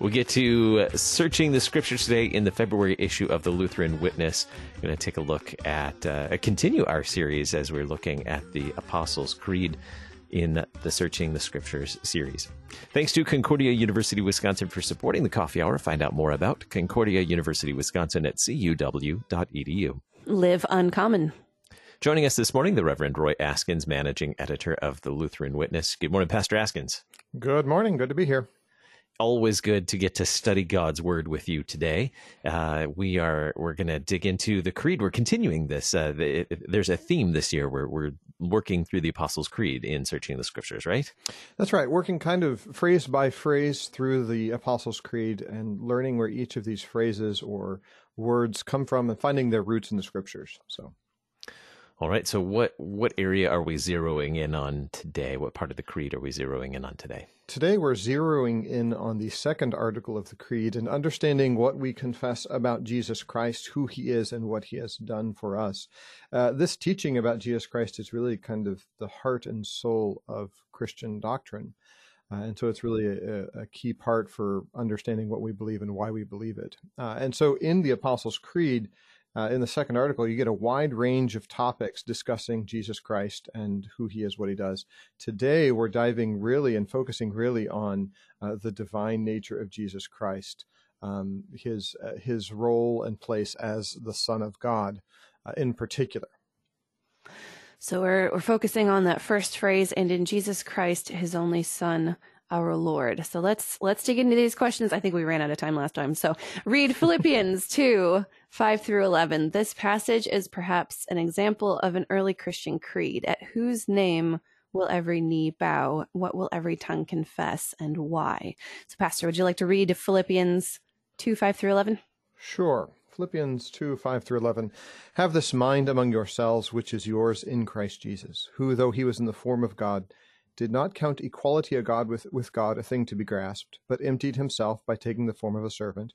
We'll get to searching the scriptures today in the February issue of the Lutheran Witness. We're going to take a look at, uh, continue our series as we're looking at the Apostles' Creed in the Searching the Scriptures series. Thanks to Concordia University Wisconsin for supporting the Coffee Hour. Find out more about Concordia University Wisconsin at cuw.edu. Live uncommon. Joining us this morning, the Reverend Roy Askins, managing editor of the Lutheran Witness. Good morning, Pastor Askins. Good morning. Good to be here always good to get to study God's word with you today. Uh, we are we're going to dig into the creed. We're continuing this. Uh, the, there's a theme this year where we're working through the Apostles' Creed in searching the Scriptures. Right? That's right. Working kind of phrase by phrase through the Apostles' Creed and learning where each of these phrases or words come from and finding their roots in the Scriptures. So. All right. So what what area are we zeroing in on today? What part of the creed are we zeroing in on today? Today we're zeroing in on the second article of the creed and understanding what we confess about Jesus Christ, who he is and what he has done for us. Uh, this teaching about Jesus Christ is really kind of the heart and soul of Christian doctrine. Uh, and so it's really a, a, key part for understanding what we believe and why we believe it. Uh, and so in the Apostles' Creed, uh, in the second article, you get a wide range of topics discussing Jesus Christ and who he is, what he does. Today, we're diving really and focusing really on uh, the divine nature of Jesus Christ, um, his uh, his role and place as the Son of God, uh, in particular. So we're we're focusing on that first phrase, and in Jesus Christ, His only Son, our Lord. So let's let's dig into these questions. I think we ran out of time last time. So read Philippians 2, 5 through 11. This passage is perhaps an example of an early Christian creed. At whose name will every knee bow? What will every tongue confess and why? So Pastor, would you like to read Philippians 2, 5 through 11? Sure. Philippians 2, 5 through 11. Have this mind among yourselves, which is yours in Christ Jesus, who, though he was in the form of God, did not count equality of God with, with God a thing to be grasped, but emptied himself by taking the form of a servant,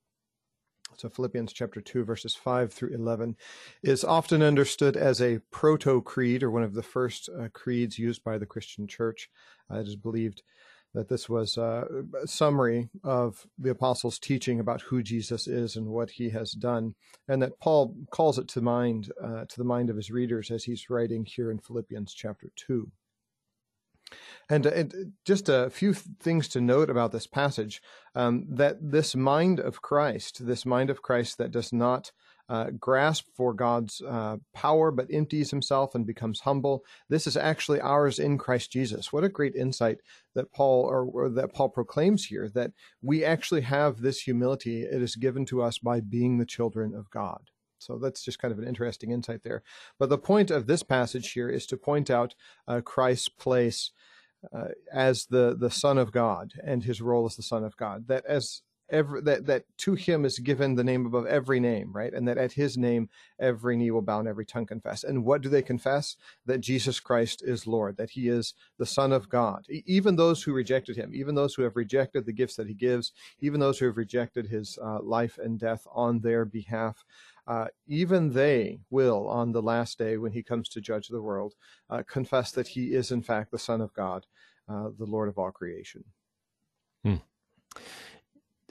so Philippians chapter 2, verses 5 through 11, is often understood as a proto creed or one of the first uh, creeds used by the Christian church. Uh, it is believed that this was uh, a summary of the apostles' teaching about who Jesus is and what he has done, and that Paul calls it to mind uh, to the mind of his readers as he's writing here in Philippians chapter 2. And, uh, and, just a few things to note about this passage um, that this mind of Christ, this mind of Christ that does not uh, grasp for God's uh, power but empties himself and becomes humble, this is actually ours in Christ Jesus. What a great insight that Paul or, or that Paul proclaims here that we actually have this humility. It is given to us by being the children of God. So that's just kind of an interesting insight there. But the point of this passage here is to point out uh, Christ's place uh, as the the Son of God and his role as the Son of God. That as every that that to him is given the name above every name, right? And that at his name every knee will bow and every tongue confess. And what do they confess? That Jesus Christ is Lord, that he is the Son of God. Even those who rejected him, even those who have rejected the gifts that he gives, even those who have rejected his uh, life and death on their behalf, uh, even they will, on the last day when he comes to judge the world, uh, confess that he is in fact the Son of God, uh, the Lord of all creation. Hmm.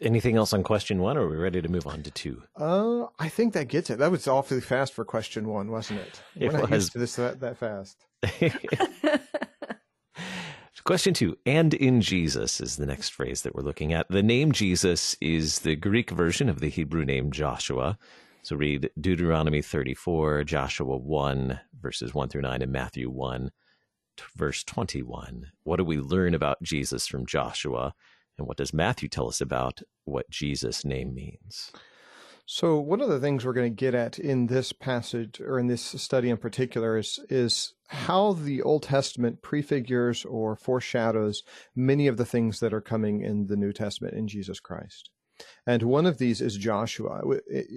Anything else on question one, or are we ready to move on to two? Uh, I think that gets it. That was awfully fast for question one, wasn't it? It We're was. used to this that, that fast. Question two, and in Jesus is the next phrase that we're looking at. The name Jesus is the Greek version of the Hebrew name Joshua. So read Deuteronomy 34, Joshua 1, verses 1 through 9, and Matthew 1, verse 21. What do we learn about Jesus from Joshua? And what does Matthew tell us about what Jesus' name means? So one of the things we're going to get at in this passage or in this study in particular is is how the Old Testament prefigures or foreshadows many of the things that are coming in the New Testament in Jesus Christ. And one of these is Joshua.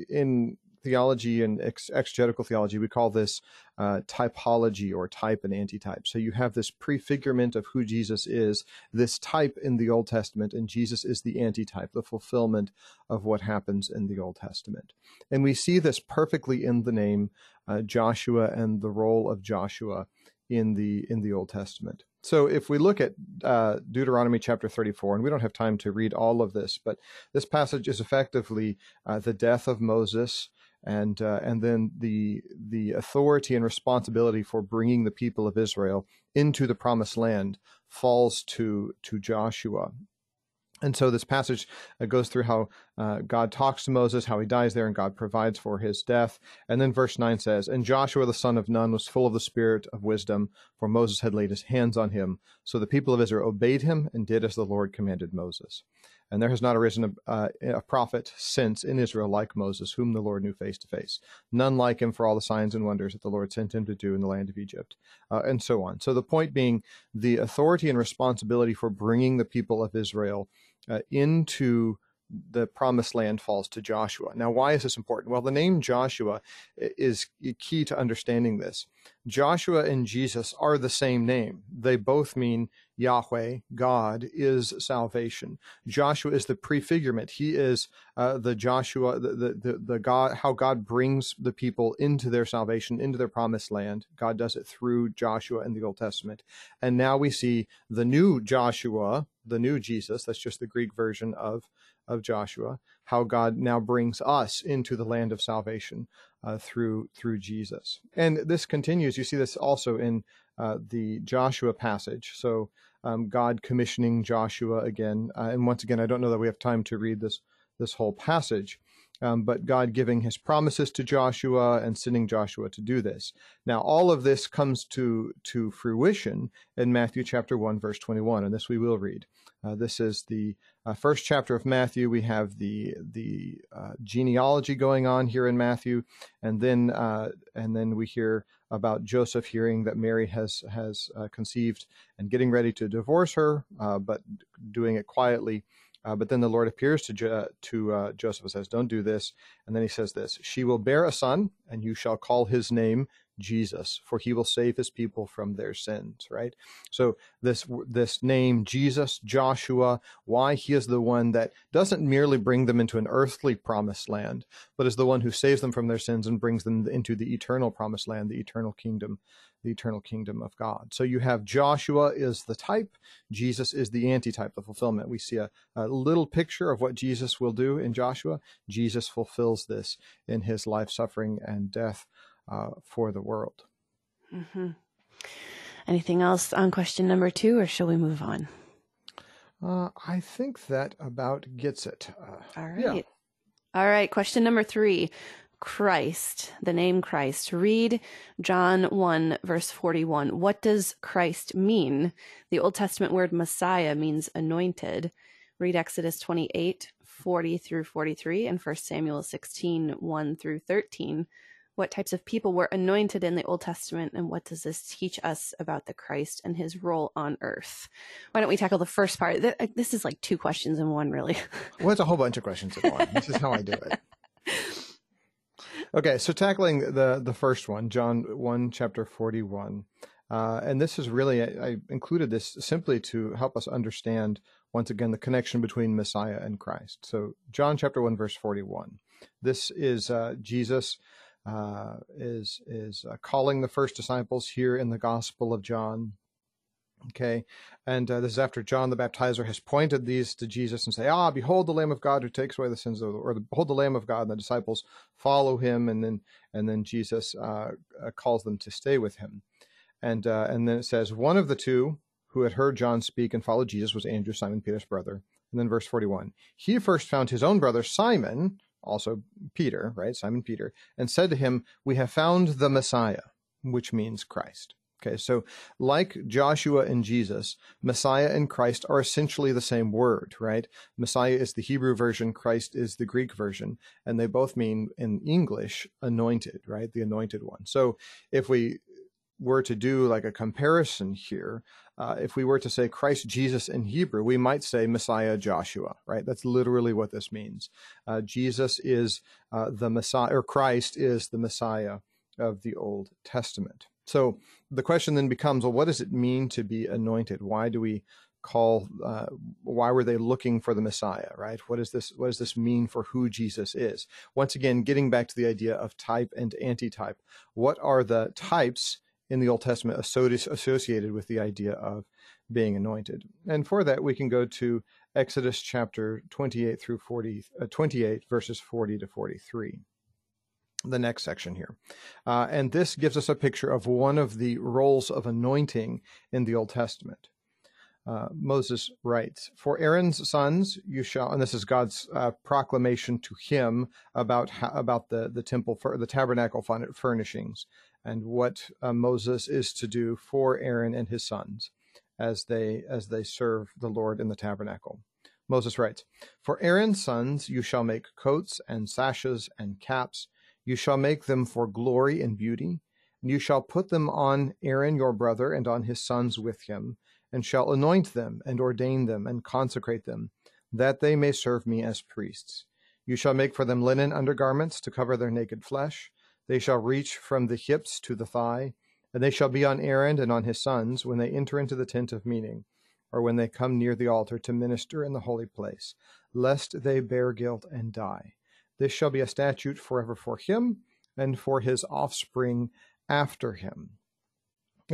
In theology and ex- exegetical theology, we call this uh, typology or type and antitype. So you have this prefigurement of who Jesus is, this type in the Old Testament, and Jesus is the antitype, the fulfillment of what happens in the Old Testament. And we see this perfectly in the name uh, Joshua and the role of Joshua in the in the Old Testament. So if we look at uh, Deuteronomy chapter 34, and we don't have time to read all of this, but this passage is effectively uh, the death of Moses and uh, and then the the authority and responsibility for bringing the people of Israel into the promised land falls to to Joshua. And so this passage uh, goes through how uh, God talks to Moses, how he dies there, and God provides for his death. And then verse 9 says, And Joshua the son of Nun was full of the spirit of wisdom, for Moses had laid his hands on him. So the people of Israel obeyed him and did as the Lord commanded Moses. And there has not arisen a, uh, a, prophet since in Israel like Moses, whom the Lord knew face to face. None like him for all the signs and wonders that the Lord sent him to do in the land of Egypt, uh, and so on. So the point being the authority and responsibility for bringing the people of Israel uh, into the promised land falls to Joshua. Now, why is this important? Well, the name Joshua is key to understanding this. Joshua and Jesus are the same name. They both mean Yahweh, God, is salvation. Joshua is the prefigurement. He is uh, the Joshua, the, the, the, the, God, how God brings the people into their salvation, into their promised land. God does it through Joshua in the Old Testament. And now we see the new Joshua, the new Jesus, that's just the Greek version of of Joshua, how God now brings us into the land of salvation uh, through through Jesus. And this continues. You see this also in uh, the Joshua passage. So um, God commissioning Joshua again, uh, and once again, I don't know that we have time to read this this whole passage. Um, but God giving his promises to Joshua and sending Joshua to do this. Now, all of this comes to, to fruition in Matthew chapter 1, verse 21, and this we will read. Uh, this is the uh, first chapter of Matthew. We have the the uh, genealogy going on here in Matthew, and then uh, and then we hear about Joseph hearing that Mary has has uh, conceived and getting ready to divorce her, but doing it quietly. but then the Lord appears to jo- to Joseph and says, "Don't do this." And then he says this: "She will bear a son, and you shall call his name Jesus, for he will save his people from their sins, right? So this this name Jesus, Joshua, why he is the one that doesn't merely bring them into an earthly promised land, but is the one who saves them from their sins and brings them into the eternal promised land, the eternal kingdom, the eternal kingdom of God. So you have Joshua is the type, Jesus is the antitype, the fulfillment. We see a, a little picture of what Jesus will do in Joshua. Jesus fulfills this in his life, suffering, and death uh, for the world. Mm-hmm. Anything else on question number two, or shall we move on? Uh, I think that about gets it. Uh, All right. Yeah. All right. Question number three Christ, the name Christ. Read John 1, verse 41. What does Christ mean? The Old Testament word Messiah means anointed. Read Exodus 28, 40 through 43, and 1 Samuel 16, 1 through 13 what types of people were anointed in the Old Testament, and what does this teach us about the Christ and his role on earth? Why don't we tackle the first part? This is like two questions in one, really. well, it's a whole bunch of questions in one. this is how I do it. Okay, so tackling the the first one, John one, chapter forty one, uh, and this is really I, I included this simply to help us understand once again the connection between Messiah and Christ. So John chapter one, verse forty one. This is uh, Jesus uh, is is uh, calling the first disciples here in the Gospel of John. Okay, and uh, this is after John the Baptizer has pointed these to Jesus and say, "Ah, behold the Lamb of God who takes away the sins of the or behold the Lamb of God." And the disciples follow him, and then and then Jesus uh, uh, calls them to stay with him, and uh, and then it says, "One of the two who had heard John speak and followed Jesus was Andrew, Simon Peter's brother." And then verse forty-one, he first found his own brother Simon also Peter, right? Simon Peter, and said to him, We have found the Messiah, which means Christ. Okay, so like Joshua and Jesus, Messiah and Christ are essentially the same word, right? Messiah is the Hebrew version, Christ is the Greek version, and they both mean in English anointed, right? The anointed one. So if we were to do like a comparison here, uh, if we were to say Christ Jesus in Hebrew, we might say Messiah Joshua, right? That's literally what this means. Uh, Jesus is uh, the Messiah, or Christ is the Messiah of the Old Testament. So the question then becomes, well, what does it mean to be anointed? Why do we call? Uh, why were they looking for the Messiah? Right? what is this? What does this mean for who Jesus is? Once again, getting back to the idea of type and antitype. What are the types in the Old Testament associated with the idea of being anointed? And for that, we can go to Exodus chapter 28 through 40, uh, 28 verses 40 to 43 the next section here. Uh, and this gives us a picture of one of the roles of anointing in the Old Testament. Uh, Moses writes, For Aaron's sons you shall, and this is God's uh, proclamation to him about about the, the temple, for, the tabernacle furnishings, and what uh, Moses is to do for Aaron and his sons as they as they serve the Lord in the tabernacle. Moses writes, For Aaron's sons you shall make coats and sashes and caps you shall make them for glory and beauty, and you shall put them on Aaron your brother and on his sons with him, and shall anoint them and ordain them and consecrate them, that they may serve me as priests. You shall make for them linen undergarments to cover their naked flesh. They shall reach from the hips to the thigh, and they shall be on Aaron and on his sons when they enter into the tent of meeting, or when they come near the altar to minister in the holy place, lest they bear guilt and die. This shall be a statute forever for him and for his offspring after him.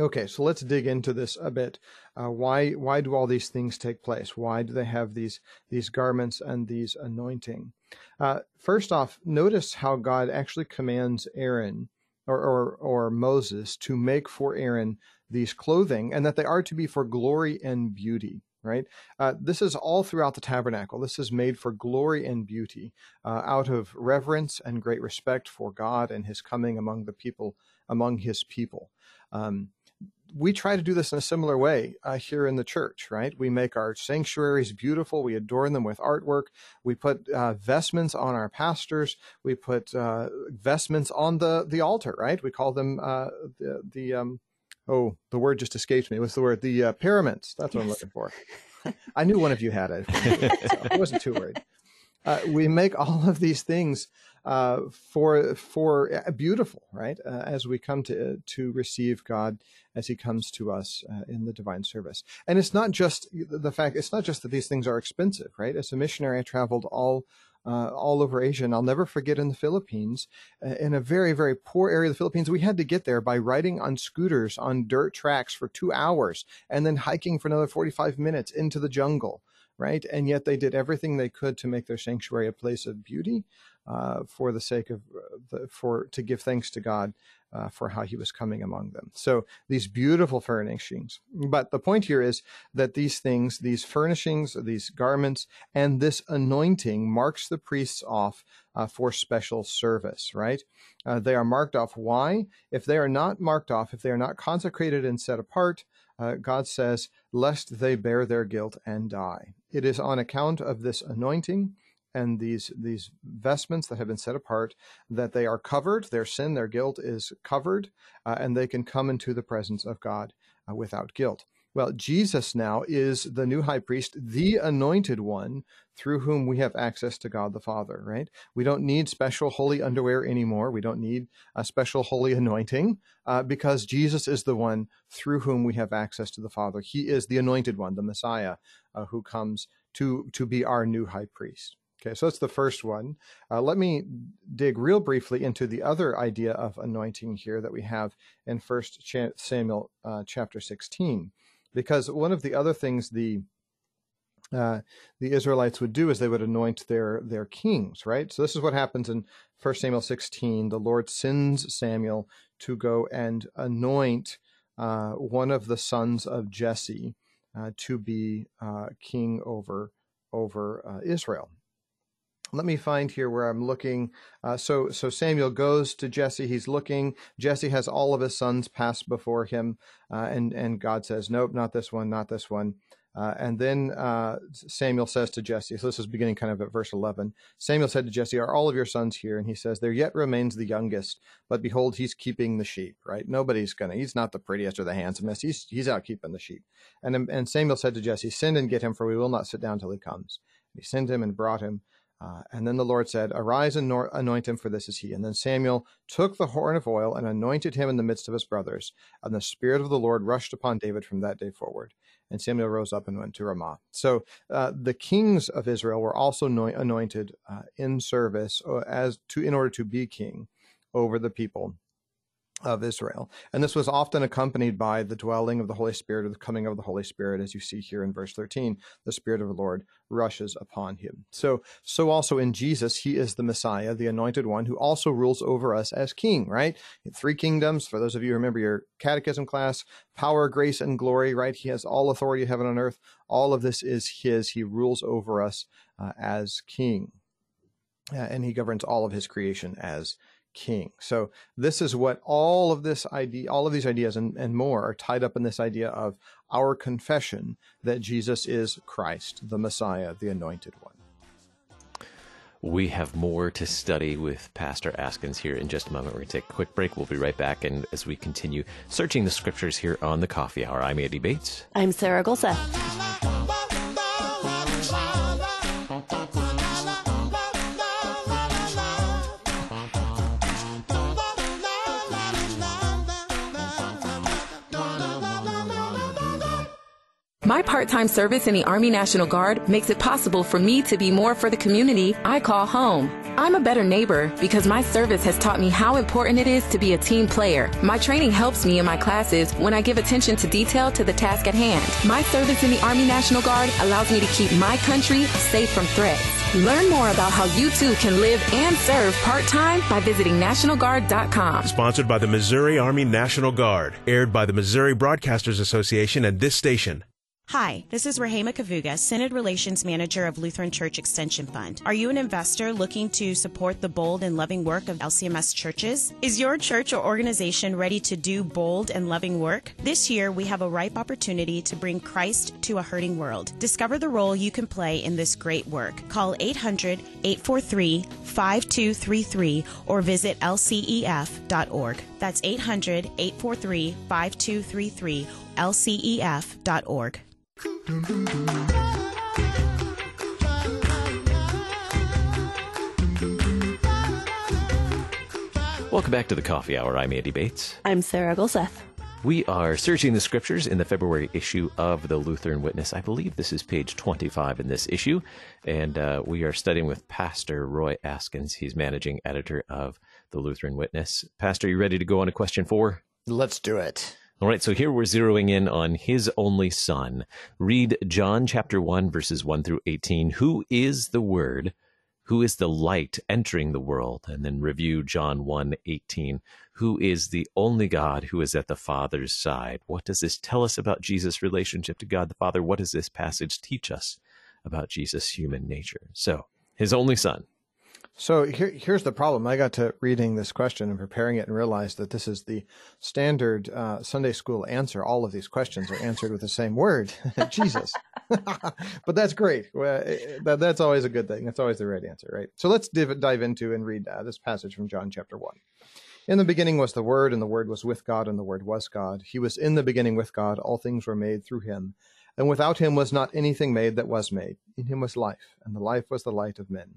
Okay, so let's dig into this a bit. Uh, why why do all these things take place? Why do they have these these garments and these anointing? Uh, first off, notice how God actually commands Aaron or, or or Moses to make for Aaron these clothing, and that they are to be for glory and beauty right? Uh, this is all throughout the tabernacle. This is made for glory and beauty, uh, out of reverence and great respect for God and His coming among the people, among His people. Um, we try to do this in a similar way uh, here in the church, right? We make our sanctuaries beautiful. We adorn them with artwork. We put uh, vestments on our pastors. We put uh, vestments on the the altar, right? We call them uh, the the um, oh, the word just escaped me. What's the word? The uh, paraments. That's what yes. I'm looking for. I knew one of you had it. so I wasn't too worried. Uh, we make all of these things uh, for for uh, beautiful, right? Uh, as we come to to receive God as He comes to us uh, in the divine service, and it's not just the fact. It's not just that these things are expensive, right? As a missionary, I traveled all uh, all over Asia. And I'll never forget in the Philippines, in a very, very poor area of the Philippines, we had to get there by riding on scooters on dirt tracks for two hours and then hiking for another 45 minutes into the jungle. Right. And yet they did everything they could to make their sanctuary a place of beauty uh, for the sake of, uh, the, for, to give thanks to God uh, for how he was coming among them. So these beautiful furnishings. But the point here is that these things, these furnishings, these garments, and this anointing marks the priests off uh, for special service, right? Uh, they are marked off. Why? If they are not marked off, if they are not consecrated and set apart, uh, God says, lest they bear their guilt and die. It is on account of this anointing and these these vestments that have been set apart that they are covered their sin their guilt is covered uh, and they can come into the presence of god uh, without guilt. Well jesus now is the new high priest the anointed one through whom we have access to god the father right? We don't need special holy underwear anymore. We don't need a special holy anointing uh, because jesus is the one through whom we have access to the father. He is the anointed one the messiah uh, who comes to to be our new high priest Okay, so that's the first one. Uh, let me dig real briefly into the other idea of anointing here that we have in First Samuel uh, chapter 16, because one of the other things the uh, the Israelites would do is they would anoint their their kings, right? So this is what happens in First Samuel 16. The Lord sends Samuel to go and anoint uh, one of the sons of Jesse uh, to be uh, king over over Israel let me find here where I'm looking. Uh, so, so Samuel goes to Jesse. He's looking. Jesse has all of his sons pass before him, uh, and and God says, "Nope, not this one, not this one." Uh, and then uh, Samuel says to Jesse, so this is beginning kind of at verse 11. Samuel said to Jesse, Are all of your sons here? And he says, There yet remains the youngest, but behold, he's keeping the sheep, right? Nobody's going to, he's not the prettiest or the handsomest. He's, he's out keeping the sheep. And, and Samuel said to Jesse, Send and get him, for we will not sit down till he comes. And he sent him and brought him. Uh, and then the Lord said, Arise and anoint him, for this is he. And then Samuel took the horn of oil and anointed him in the midst of his brothers. And the Spirit of the Lord rushed upon David from that day forward. And Samuel rose up and went to Ramah. So uh, the kings of Israel were also anointed uh, in service uh, as to in order to be king over the people of Israel. And this was often accompanied by the dwelling of the Holy Spirit or the coming of the Holy Spirit, as you see here in verse 13. The Spirit of the Lord rushes upon him. So, so also in Jesus, he is the Messiah, the anointed one, who also rules over us as king, right? Three kingdoms, for those of you remember your catechism class, power, grace, and glory, right? He has all authority of heaven and earth. All of this is his. He rules over us uh, as king. Uh, and he governs all of his creation as king. So this is what all of this idea, all of these ideas and, and more are tied up in this idea of our confession that Jesus is Christ, the Messiah, the anointed one. We have more to study with Pastor Askins here in just a moment. We're going to take a quick break. We'll be right back. And as we continue searching the scriptures here on the coffee hour, I'm Andy Bates. I'm Sarah Gulseth. My part time service in the Army National Guard makes it possible for me to be more for the community I call home. I'm a better neighbor because my service has taught me how important it is to be a team player. My training helps me in my classes when I give attention to detail to the task at hand. My service in the Army National Guard allows me to keep my country safe from threats. Learn more about how you too can live and serve part time by visiting NationalGuard.com. Sponsored by the Missouri Army National Guard. Aired by the Missouri Broadcasters Association and this station. Hi, this is Rahema Kavuga, Synod Relations Manager of Lutheran Church Extension Fund. Are you an investor looking to support the bold and loving work of LCMS churches? Is your church or organization ready to do bold and loving work? This year, we have a ripe opportunity to bring Christ to a hurting world. Discover the role you can play in this great work. Call 800 843 5233 or visit lcef.org. That's 800 843 5233 lcef.org. Welcome back to the Coffee Hour. I'm Andy Bates. I'm Sarah Gulseth. We are searching the scriptures in the February issue of the Lutheran Witness. I believe this is page 25 in this issue, and uh, we are studying with Pastor Roy Askins. He's managing editor of the Lutheran Witness. Pastor, you ready to go on to question four? Let's do it. All right, so here we're zeroing in on his only son. Read John chapter 1, verses 1 through 18. Who is the Word? Who is the light entering the world? And then review John 1 18. Who is the only God who is at the Father's side? What does this tell us about Jesus' relationship to God the Father? What does this passage teach us about Jesus' human nature? So, his only son, so here, here's the problem. I got to reading this question and preparing it and realized that this is the standard uh, Sunday school answer. All of these questions are answered with the same word, Jesus. but that's great. Well, eh, eh, that, that's always a good thing. That's always the right answer, right? So let's div- dive into and read uh, this passage from John chapter 1. In the beginning was the Word, and the Word was with God, and the Word was God. He was in the beginning with God. All things were made through him. And without him was not anything made that was made. In him was life, and the life was the light of men.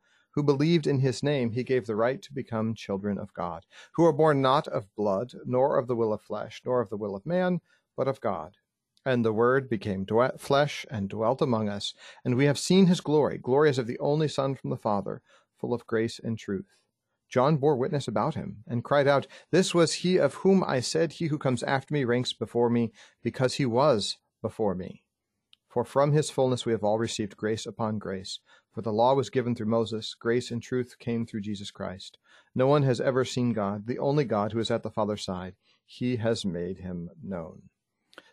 who believed in his name, he gave the right to become children of God, who are born not of blood, nor of the will of flesh, nor of the will of man, but of God. And the Word became flesh and dwelt among us, and we have seen his glory, glory as of the only Son from the Father, full of grace and truth. John bore witness about him and cried out, This was he of whom I said, He who comes after me ranks before me, because he was before me. For from his fullness we have all received grace upon grace. For the law was given through Moses, grace and truth came through Jesus Christ. No one has ever seen God, the only God who is at the Father's side. He has made him known.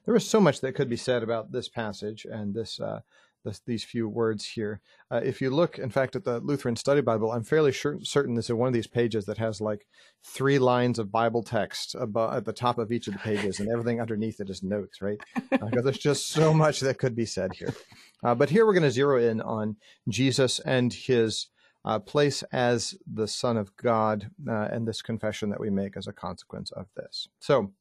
There is so much that could be said about this passage and this uh, this, these few words here. Uh, if you look, in fact, at the Lutheran Study Bible, I'm fairly sure, certain this is one of these pages that has like three lines of Bible text above, at the top of each of the pages, and everything underneath it is notes, right? Because uh, there's just so much that could be said here. Uh, but here we're going to zero in on Jesus and his uh, place as the Son of God uh, and this confession that we make as a consequence of this. So,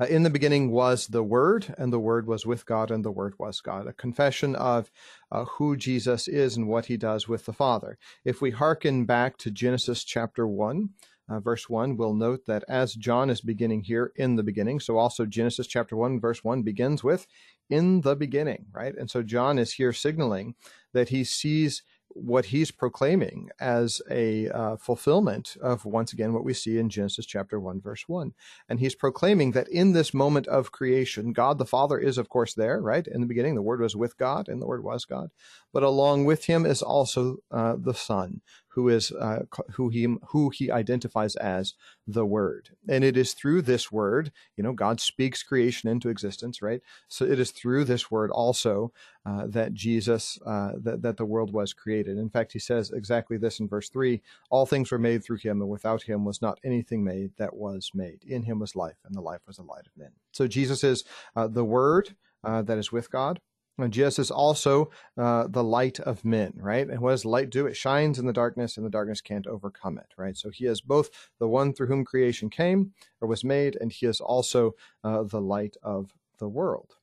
uh, in the beginning was the Word, and the Word was with God, and the Word was God. A confession of uh, who Jesus is and what he does with the Father. If we hearken back to Genesis chapter 1, uh, verse 1, we'll note that as John is beginning here in the beginning, so also Genesis chapter 1, verse 1 begins with in the beginning, right? And so John is here signaling that he sees what he's proclaiming as a uh, fulfillment of once again what we see in Genesis chapter 1 verse 1 and he's proclaiming that in this moment of creation God the Father is of course there right? In the beginning the word was with God and the word was God. But along with him is also uh, the Son who is uh, who he who he identifies as the word. And it is through this word you know god speaks creation into existence right? So it is through this word also uh, that jesus uh, that, that the world was created. In fact he says exactly this in verse 3 all things were made through him and without him was not anything made that was made. In him was life and the life was the light of men. So jesus is uh, the word uh, that is with god and Jesus is also uh, the light of men, right? And what does light do? It shines in the darkness, and the darkness can't overcome it, right? So he is both the one through whom creation came or was made, and he is also uh, the light of the world.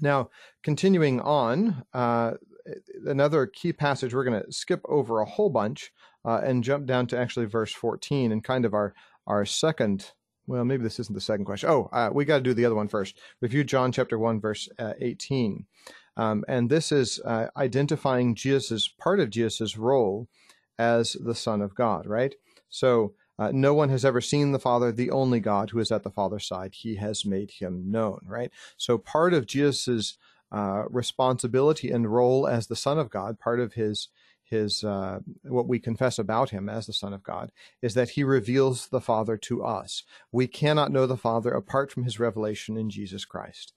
Now, continuing on, uh, another key passage, we're going to skip over a whole bunch uh, and jump down to actually verse 14 and kind of our, our second well, maybe this isn't the second question. Oh, uh, we got to do the other one first. Review John chapter 1, verse uh, 18. Um, and this is uh, identifying Jesus' part of Jesus' role as the Son of God, right? So, uh, no one has ever seen the Father, the only God who is at the Father's side. He has made him known, right? So, part of Jesus' uh, responsibility and role as the Son of God, part of his his uh, what we confess about him as the Son of God is that he reveals the Father to us. We cannot know the Father apart from his revelation in Jesus Christ.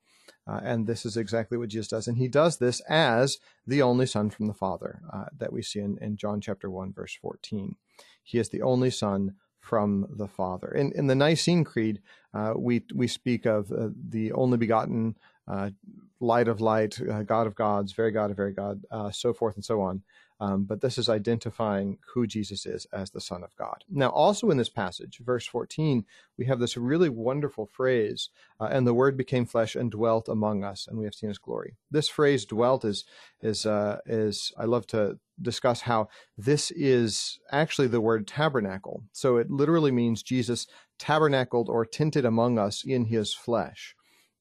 Uh, and this is exactly what Jesus does. And he does this as the only Son from the Father uh, that we see in, in John chapter 1, verse 14. He is the only Son from the Father. In, in the Nicene Creed, uh, we, we speak of uh, the only begotten, uh, light of light, uh, God of gods, very God of very God, so forth and so on. Um, but this is identifying who Jesus is as the Son of God. Now, also in this passage, verse 14, we have this really wonderful phrase, uh, and the Word became flesh and dwelt among us, and we have seen His glory. This phrase "dwelt" is is uh, is I love to discuss how this is actually the word tabernacle. So it literally means Jesus tabernacled or tinted among us in His flesh.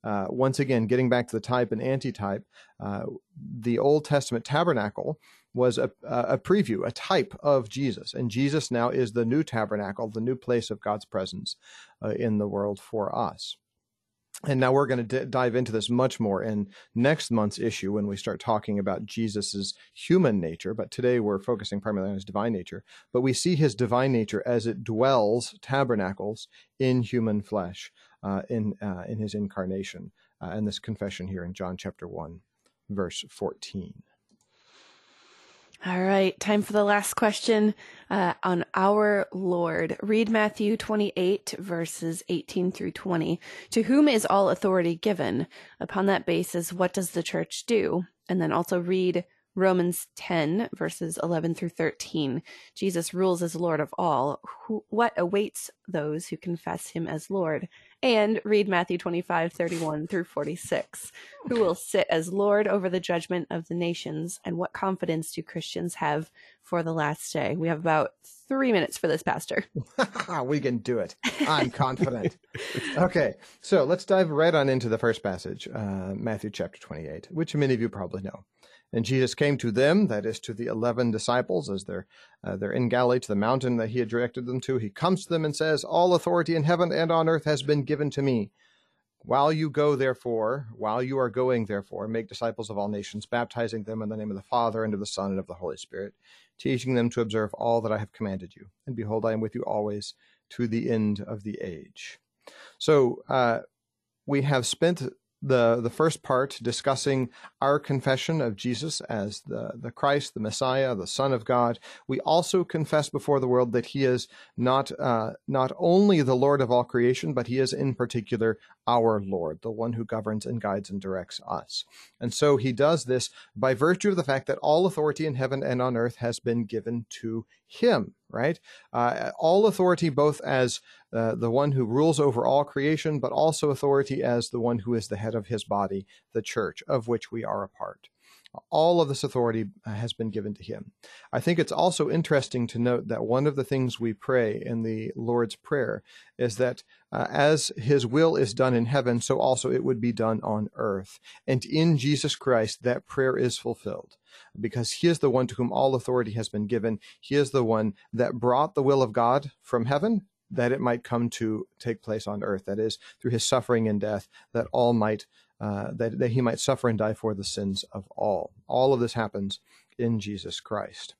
Uh, once again, getting back to the type and antitype, uh, the Old Testament tabernacle was a, a preview, a type of Jesus. And Jesus now is the new tabernacle, the new place of God's presence uh, in the world for us. And now we're going to d- dive into this much more in next month's issue when we start talking about Jesus's human nature. But today we're focusing primarily on his divine nature. But we see his divine nature as it dwells, tabernacles in human flesh uh, in uh, in his incarnation. Uh, and this confession here in John chapter one, verse fourteen. All right, time for the last question uh, on our Lord. Read Matthew 28, verses 18 through 20. To whom is all authority given? Upon that basis, what does the church do? And then also read Romans 10, verses 11 through 13. Jesus rules as Lord of all. Who, what awaits those who confess him as Lord? and read Matthew 25, 31 through 46. Who will sit as Lord over the judgment of the nations, and what confidence do Christians have for the last day? We have about three minutes for this, Pastor. we can do it. I'm confident. okay, so let's dive right on into the first passage, uh, Matthew chapter 28, which many of you probably know. And Jesus came to them, that is to the eleven disciples, as they're uh, they're in Galilee to the mountain that he had directed them to. He comes to them and says, "All authority in heaven and on earth has been given to me. While you go, therefore, while you are going, therefore, make disciples of all nations, baptizing them in the name of the Father and of the Son and of the Holy Spirit, teaching them to observe all that I have commanded you. And behold, I am with you always to the end of the age." So uh, we have spent the the first part discussing our confession of Jesus as the the Christ, the Messiah, the Son of God. We also confess before the world that He is not uh, not only the Lord of all creation, but He is in particular our Lord, the one who governs and guides and directs us. And so He does this by virtue of the fact that all authority in heaven and on earth has been given to Him right? Uh, all authority, both as uh, the one who rules over all creation, but also authority as the one who is the head of his body, the church, of which we are a part. All of this authority uh, has been given to him. I think it's also interesting to note that one of the things we pray in the Lord's Prayer is that uh, as his will is done in heaven, so also it would be done on earth. And in Jesus Christ, that prayer is fulfilled because he is the one to whom all authority has been given. He is the one that brought the will of God from heaven that it might come to take place on earth. That is, through his suffering and death, that all might, uh, that, that he might suffer and die for the sins of all. All of this happens in Jesus Christ.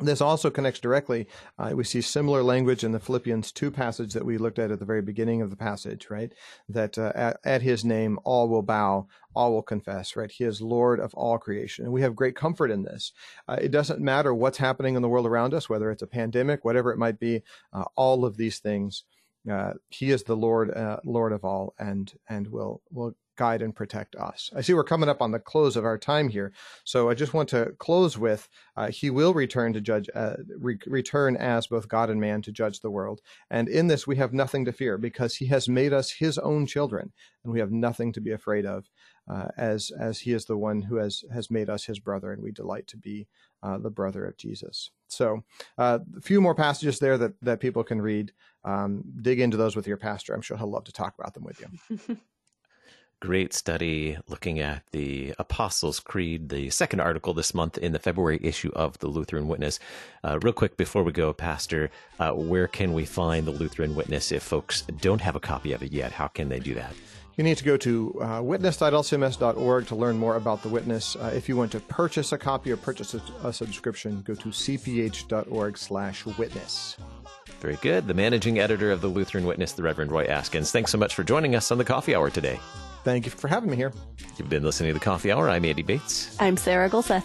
This also connects directly. Uh, we see similar language in the Philippians 2 passage that we looked at at the very beginning of the passage, right? That uh, at, at, his name, all will bow, all will confess, right? He is Lord of all creation. And we have great comfort in this. Uh, it doesn't matter what's happening in the world around us, whether it's a pandemic, whatever it might be, uh, all of these things. Uh, he is the Lord, uh, Lord of all, and and will will guide and protect us. I see we're coming up on the close of our time here, so I just want to close with uh, He will return to judge, uh, re- return as both God and man to judge the world, and in this we have nothing to fear because He has made us His own children, and we have nothing to be afraid of, uh, as as He is the one who has has made us His brother, and we delight to be uh, the brother of Jesus. So, uh, a few more passages there that that people can read. Um, dig into those with your pastor. I'm sure he'll love to talk about them with you. great study looking at the Apostles' Creed, the second article this month in the February issue of the Lutheran Witness. Uh, real quick before we go, Pastor, uh, where can we find the Lutheran Witness if folks don't have a copy of it yet? How can they do that? You need to go to uh, witness.lcms.org to learn more about the witness. Uh, if you want to purchase a copy or purchase a, a subscription, go to cph.org slash witness. Very good. The managing editor of the Lutheran Witness, the Reverend Roy Askins. Thanks so much for joining us on the Coffee Hour today. Thank you for having me here. You've been listening to the Coffee Hour. I'm Andy Bates. I'm Sarah Gulseth.